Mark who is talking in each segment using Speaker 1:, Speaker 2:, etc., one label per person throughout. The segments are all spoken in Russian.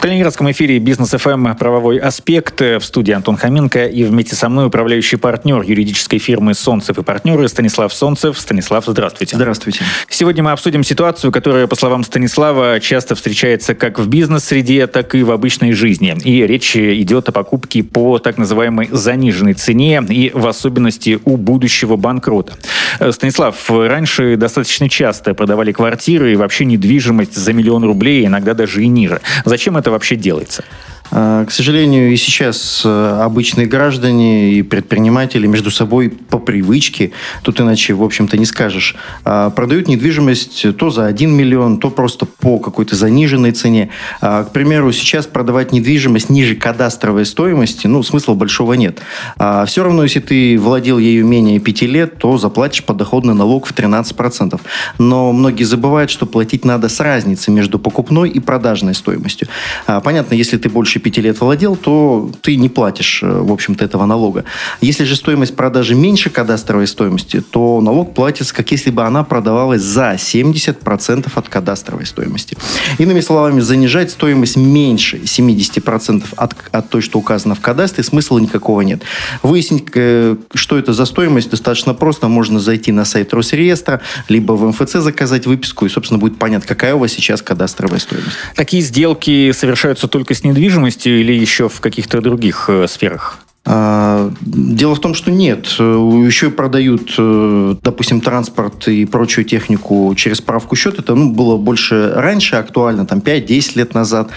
Speaker 1: В Калининградском эфире «Бизнес ФМ. Правовой аспект» в студии Антон Хоменко и вместе со мной управляющий партнер юридической фирмы «Солнцев и партнеры» Станислав Солнцев. Станислав, здравствуйте.
Speaker 2: Здравствуйте.
Speaker 1: Сегодня мы обсудим ситуацию, которая, по словам Станислава, часто встречается как в бизнес-среде, так и в обычной жизни. И речь идет о покупке по так называемой заниженной цене и в особенности у будущего банкрота. Станислав, раньше достаточно часто продавали квартиры и вообще недвижимость за миллион рублей, иногда даже и ниже. Зачем это вообще делается?
Speaker 2: А, к сожалению, и сейчас э, обычные граждане и предприниматели между собой по привычке, тут иначе, в общем-то, не скажешь, а, продают недвижимость то за 1 миллион, то просто по какой-то заниженной цене. А, к примеру, сейчас продавать недвижимость ниже кадастровой стоимости, ну, смысла большого нет. Все равно, если ты владел ею менее 5 лет, то заплатишь подоходный налог в 13%. Но многие забывают, что платить надо с разницей между покупной и продажной стоимостью. Понятно, если ты больше пяти лет владел, то ты не платишь, э, в общем-то, этого налога. Если же стоимость продажи меньше кадастровой стоимости, то налог платится, как если бы она продавалась за 70% от кадастровой стоимости. Иными словами, занижать стоимость меньше 70% от, от той, что указано в кадастре, смысла никакого нет. Выяснить, э, что это за стоимость, достаточно просто. Можно зайти на сайт Росреестра, либо в МФЦ заказать выписку, и, собственно, будет понятно, какая у вас сейчас кадастровая стоимость.
Speaker 1: Такие сделки совершаются только с недвижимостью, недвижимостью или еще в каких-то других э, сферах?
Speaker 2: А, дело в том, что нет. Еще продают, э, допустим, транспорт и прочую технику через справку счет. Это ну, было больше раньше актуально, там 5-10 лет назад.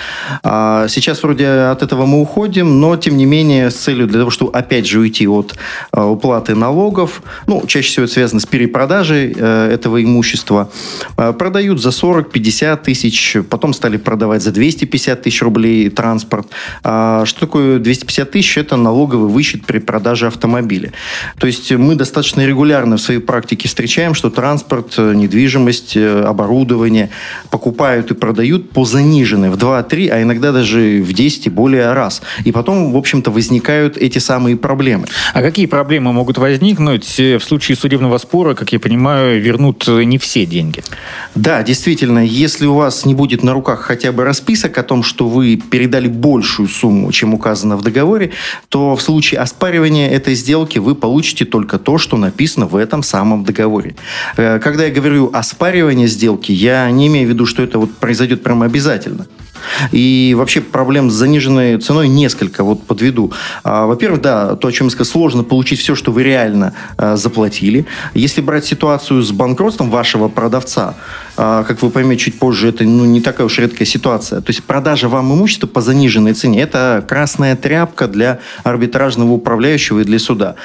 Speaker 2: А сейчас вроде от этого мы уходим, но тем не менее с целью для того, чтобы опять же уйти от э, уплаты налогов, ну, чаще всего это связано с перепродажей э, этого имущества, продают за 40-50 тысяч, потом стали продавать за 250 тысяч рублей транспорт. А что такое 250 тысяч? Это налог налоговый вычет при продаже автомобиля. То есть мы достаточно регулярно в своей практике встречаем, что транспорт, э, недвижимость, э, оборудование покупают и продают по заниженной в 2-3, а иногда даже в 10 и более раз. И потом, в общем-то, возникают эти самые проблемы.
Speaker 1: А какие проблемы могут возникнуть э, в случае судебного спора, как я понимаю, вернут не все деньги?
Speaker 2: Да, действительно, если у вас не будет на руках хотя бы расписок о том, что вы передали большую сумму, чем указано в договоре, то в случае оспаривания этой сделки вы получите только то, что написано в этом самом договоре. Э, когда я говорю оспаривание сделки, я не имею в виду, что это вот произойдет прямо обязательно. И вообще проблем с заниженной ценой несколько, вот подведу. А, во-первых, да, то, о чем я сказал, сложно получить все, что вы реально а, заплатили. Если брать ситуацию с банкротством вашего продавца, как вы поймете чуть позже, это ну, не такая уж редкая ситуация. То есть продажа вам имущества по заниженной цене – это красная тряпка для арбитражного управляющего и для суда.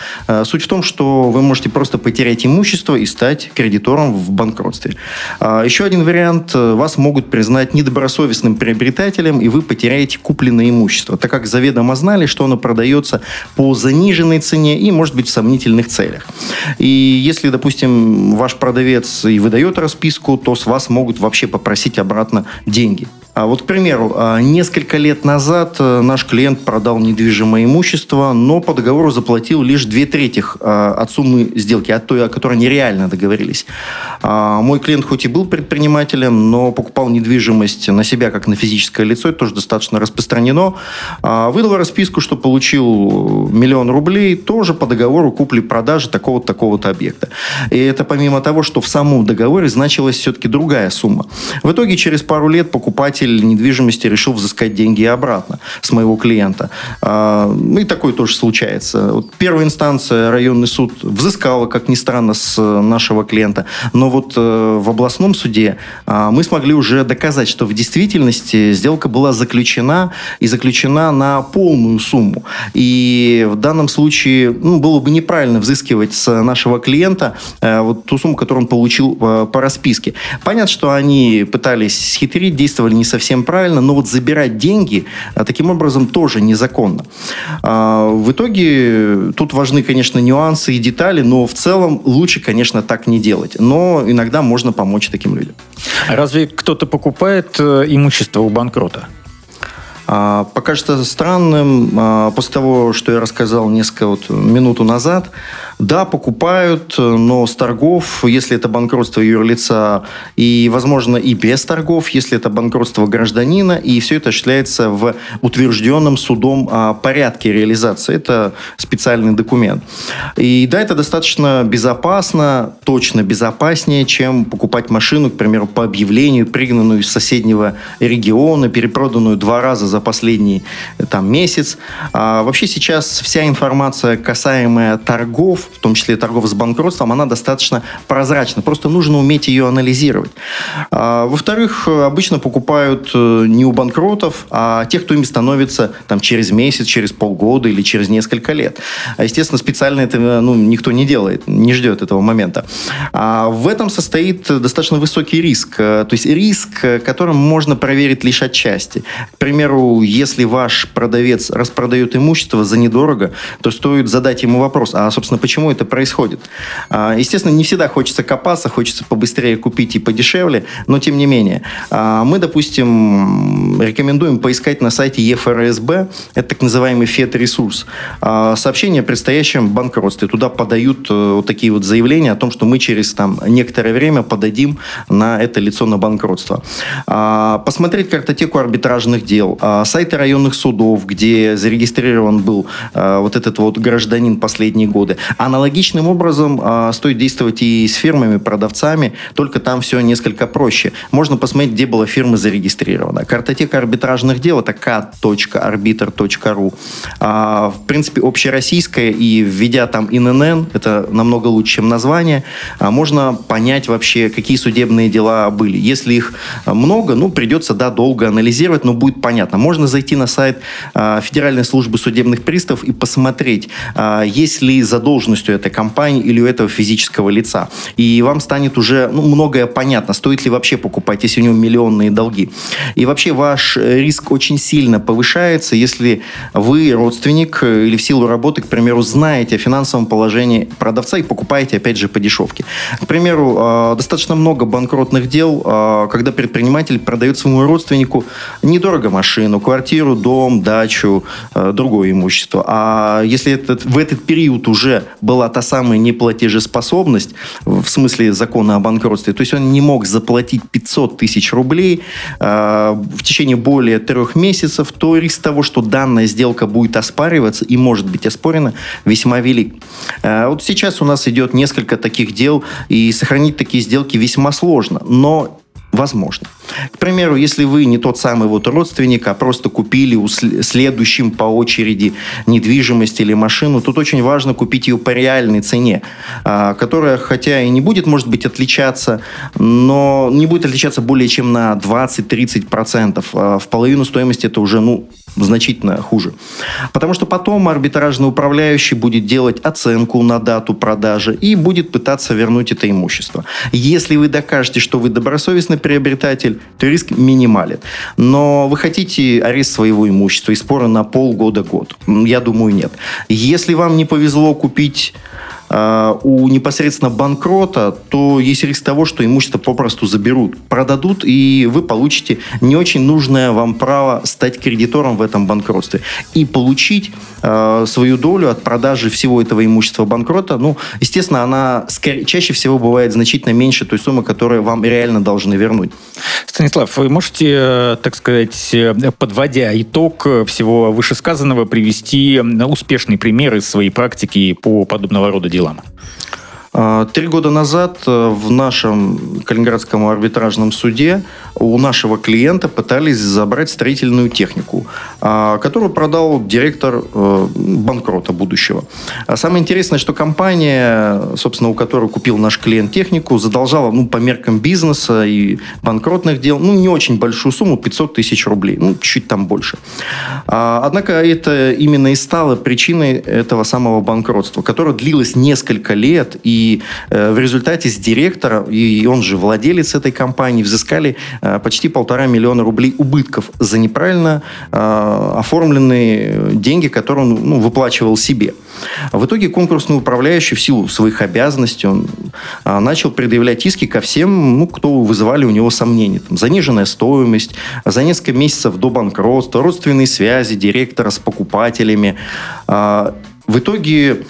Speaker 2: Суть в том, что вы можете просто потерять имущество и стать кредитором в банкротстве. Еще один вариант – вас могут признать недобросовестным приобретателем, и вы потеряете купленное имущество, так как заведомо знали, что оно продается по заниженной цене и, может быть, в сомнительных целях. И если, допустим, ваш продавец и выдает расписку, то с вас могут вообще попросить обратно деньги. А вот, к примеру, а, несколько лет назад э, наш клиент продал недвижимое имущество, но по договору заплатил лишь две трети а, от суммы сделки, от той, о которой они реально договорились. А, мой клиент хоть и был предпринимателем, но покупал недвижимость на себя как на физическое лицо, это тоже достаточно распространено. Выдал расписку, что получил миллион рублей, тоже по договору купли-продажи такого-то такого-то объекта. И это помимо того, что в самом договоре значилась все-таки другая сумма. В итоге через пару лет покупатель покупатель недвижимости решил взыскать деньги обратно с моего клиента. А, ну и такое тоже случается. Вот первая инстанция, районный суд, взыскала, как ни странно, с нашего клиента. Но вот э, в областном суде а, мы смогли уже доказать, что в действительности сделка была заключена и заключена на полную сумму. И в данном случае ну, было бы неправильно взыскивать с нашего клиента э, вот ту сумму, которую он получил э, по расписке. Понятно, что они пытались схитрить, действовали не совсем правильно, но вот забирать деньги а, таким образом тоже незаконно. А, в итоге тут важны, конечно, нюансы и детали, но в целом лучше, конечно, так не делать. Но иногда можно помочь таким людям.
Speaker 1: А разве кто-то покупает э, имущество у банкрота?
Speaker 2: А, покажется странным, после того, что я рассказал несколько вот минуту назад, да, покупают, но с торгов, если это банкротство юрлица, и, возможно, и без торгов, если это банкротство гражданина, и все это осуществляется в утвержденном судом порядке реализации. Это специальный документ. И да, это достаточно безопасно, точно безопаснее, чем покупать машину, к примеру, по объявлению, пригнанную из соседнего региона, перепроданную два раза за последний там, месяц. А вообще сейчас вся информация, касаемая торгов, в том числе торгов с банкротством, она достаточно прозрачна. Просто нужно уметь ее анализировать. А, во-вторых, обычно покупают э, не у банкротов, а тех, кто им становится там, через месяц, через полгода или через несколько лет. А, естественно, специально это ну, никто не делает, не ждет этого момента. А в этом состоит достаточно высокий риск. Э, то есть риск, которым можно проверить лишь отчасти. К примеру, если ваш продавец распродает имущество за недорого, то стоит задать ему вопрос, а, собственно, почему почему это происходит. А, естественно, не всегда хочется копаться, хочется побыстрее купить и подешевле, но тем не менее. А, мы, допустим, рекомендуем поискать на сайте ЕФРСБ, это так называемый ФЕД-ресурс, а, сообщение о предстоящем банкротстве. Туда подают э, вот такие вот заявления о том, что мы через там, некоторое время подадим на это лицо на банкротство. Посмотреть картотеку арбитражных дел, сайты районных судов, где зарегистрирован был вот этот вот гражданин последние годы. А Аналогичным образом э, стоит действовать и с фирмами, продавцами, только там все несколько проще. Можно посмотреть, где была фирма зарегистрирована. Картотека арбитражных дел это cat.arbiter.ru. А, в принципе, общероссийская, и введя там ИНН, это намного лучше, чем название, а, можно понять вообще, какие судебные дела были. Если их много, ну, придется, да, долго анализировать, но будет понятно. Можно зайти на сайт а, Федеральной службы судебных приставов и посмотреть, а, есть ли задолженность собственностью этой компании или у этого физического лица. И вам станет уже ну, многое понятно, стоит ли вообще покупать, если у него миллионные долги. И вообще ваш риск очень сильно повышается, если вы родственник или в силу работы, к примеру, знаете о финансовом положении продавца и покупаете, опять же, по дешевке. К примеру, а, достаточно много банкротных дел, когда предприниматель продает своему родственнику недорого машину, квартиру, дом, дачу, другое имущество. А если этот, в этот период уже была та самая неплатежеспособность, в смысле закона о банкротстве, то есть он не мог заплатить 500 тысяч рублей э, в течение более трех месяцев, то риск того, что данная сделка будет оспариваться и может быть оспорена, весьма велик. Э, вот сейчас у нас идет несколько таких дел, и сохранить такие сделки весьма сложно. Но Возможно. К примеру, если вы не тот самый вот родственник, а просто купили у следующим по очереди недвижимость или машину, тут очень важно купить ее по реальной цене, а, которая, хотя и не будет, может быть, отличаться, но не будет отличаться более чем на 20-30%. А в половину стоимости это уже, ну, значительно хуже. Потому что потом арбитражный управляющий будет делать оценку на дату продажи и будет пытаться вернуть это имущество. Если вы докажете, что вы добросовестный приобретатель, то риск минимален. Но вы хотите арест своего имущества и споры на полгода-год? Я думаю, нет. Если вам не повезло купить у непосредственно банкрота, то есть риск того, что имущество попросту заберут, продадут, и вы получите не очень нужное вам право стать кредитором в этом банкротстве. И получить э, свою долю от продажи всего этого имущества банкрота, ну, естественно, она скорее, чаще всего бывает значительно меньше той суммы, которую вам реально должны вернуть.
Speaker 1: Станислав, вы можете, э, так сказать, э, подводя итог всего вышесказанного, привести успешные примеры своей практики по подобного рода делам?
Speaker 2: А, три года назад э, в нашем Калининградском арбитражном суде у нашего клиента пытались забрать строительную технику, а, которую продал директор э, банкрота будущего. А самое интересное, что компания, собственно, у которой купил наш клиент технику, задолжала ну, по меркам бизнеса и банкротных дел ну, не очень большую сумму, 500 тысяч рублей, ну, чуть там больше. Однако это именно и стало причиной этого самого банкротства, которое длилось несколько лет и Э, в результате с директора, и он же владелец этой компании, взыскали э, почти полтора миллиона рублей убытков за неправильно э, оформленные деньги, которые он ну, выплачивал себе. В итоге конкурсный управляющий в силу своих обязанностей он начал предъявлять иски ко всем, ну, кто вызывали у него сомнения. Там, заниженная стоимость, за несколько месяцев до банкротства, родственные связи директора с покупателями. В итоге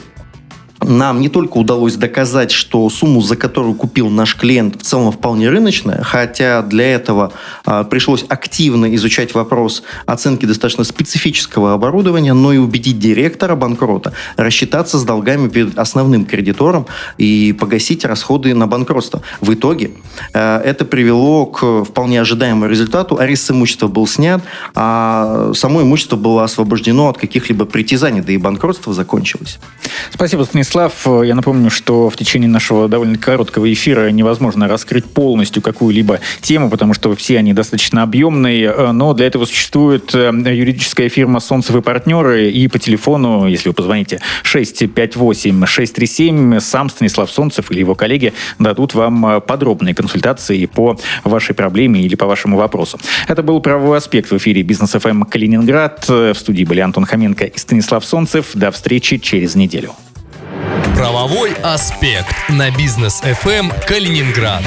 Speaker 2: нам не только удалось доказать, что сумму, за которую купил наш клиент, в целом вполне рыночная, хотя для этого а, пришлось активно изучать вопрос оценки достаточно специфического оборудования, но и убедить директора банкрота рассчитаться с долгами перед основным кредитором и погасить расходы на банкротство. В итоге а, это привело к вполне ожидаемому результату. Арест имущества был снят, а само имущество было освобождено от каких-либо притязаний, да и банкротство закончилось.
Speaker 1: Спасибо, Станислав. Станислав, я напомню, что в течение нашего довольно короткого эфира невозможно раскрыть полностью какую-либо тему, потому что все они достаточно объемные, но для этого существует э, юридическая фирма «Солнцев и партнеры», и по телефону, если вы позвоните 658-637, сам Станислав Солнцев или его коллеги дадут вам э, подробные консультации по вашей проблеме или по вашему вопросу. Это был «Правовой аспект» в эфире «Бизнес ФМ Калининград». В студии были Антон Хоменко и Станислав Солнцев. До встречи через неделю.
Speaker 3: Правовой аспект на бизнес FM Калининград.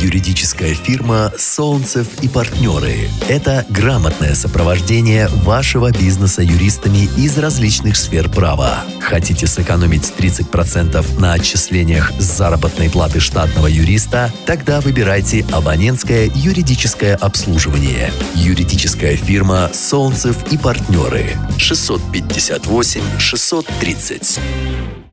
Speaker 4: Юридическая фирма «Солнцев и партнеры» – это грамотное сопровождение вашего бизнеса юристами из различных сфер права. Хотите сэкономить 30% на отчислениях с заработной платы штатного юриста? Тогда выбирайте абонентское юридическое обслуживание. Юридическая фирма «Солнцев и партнеры» 658 630.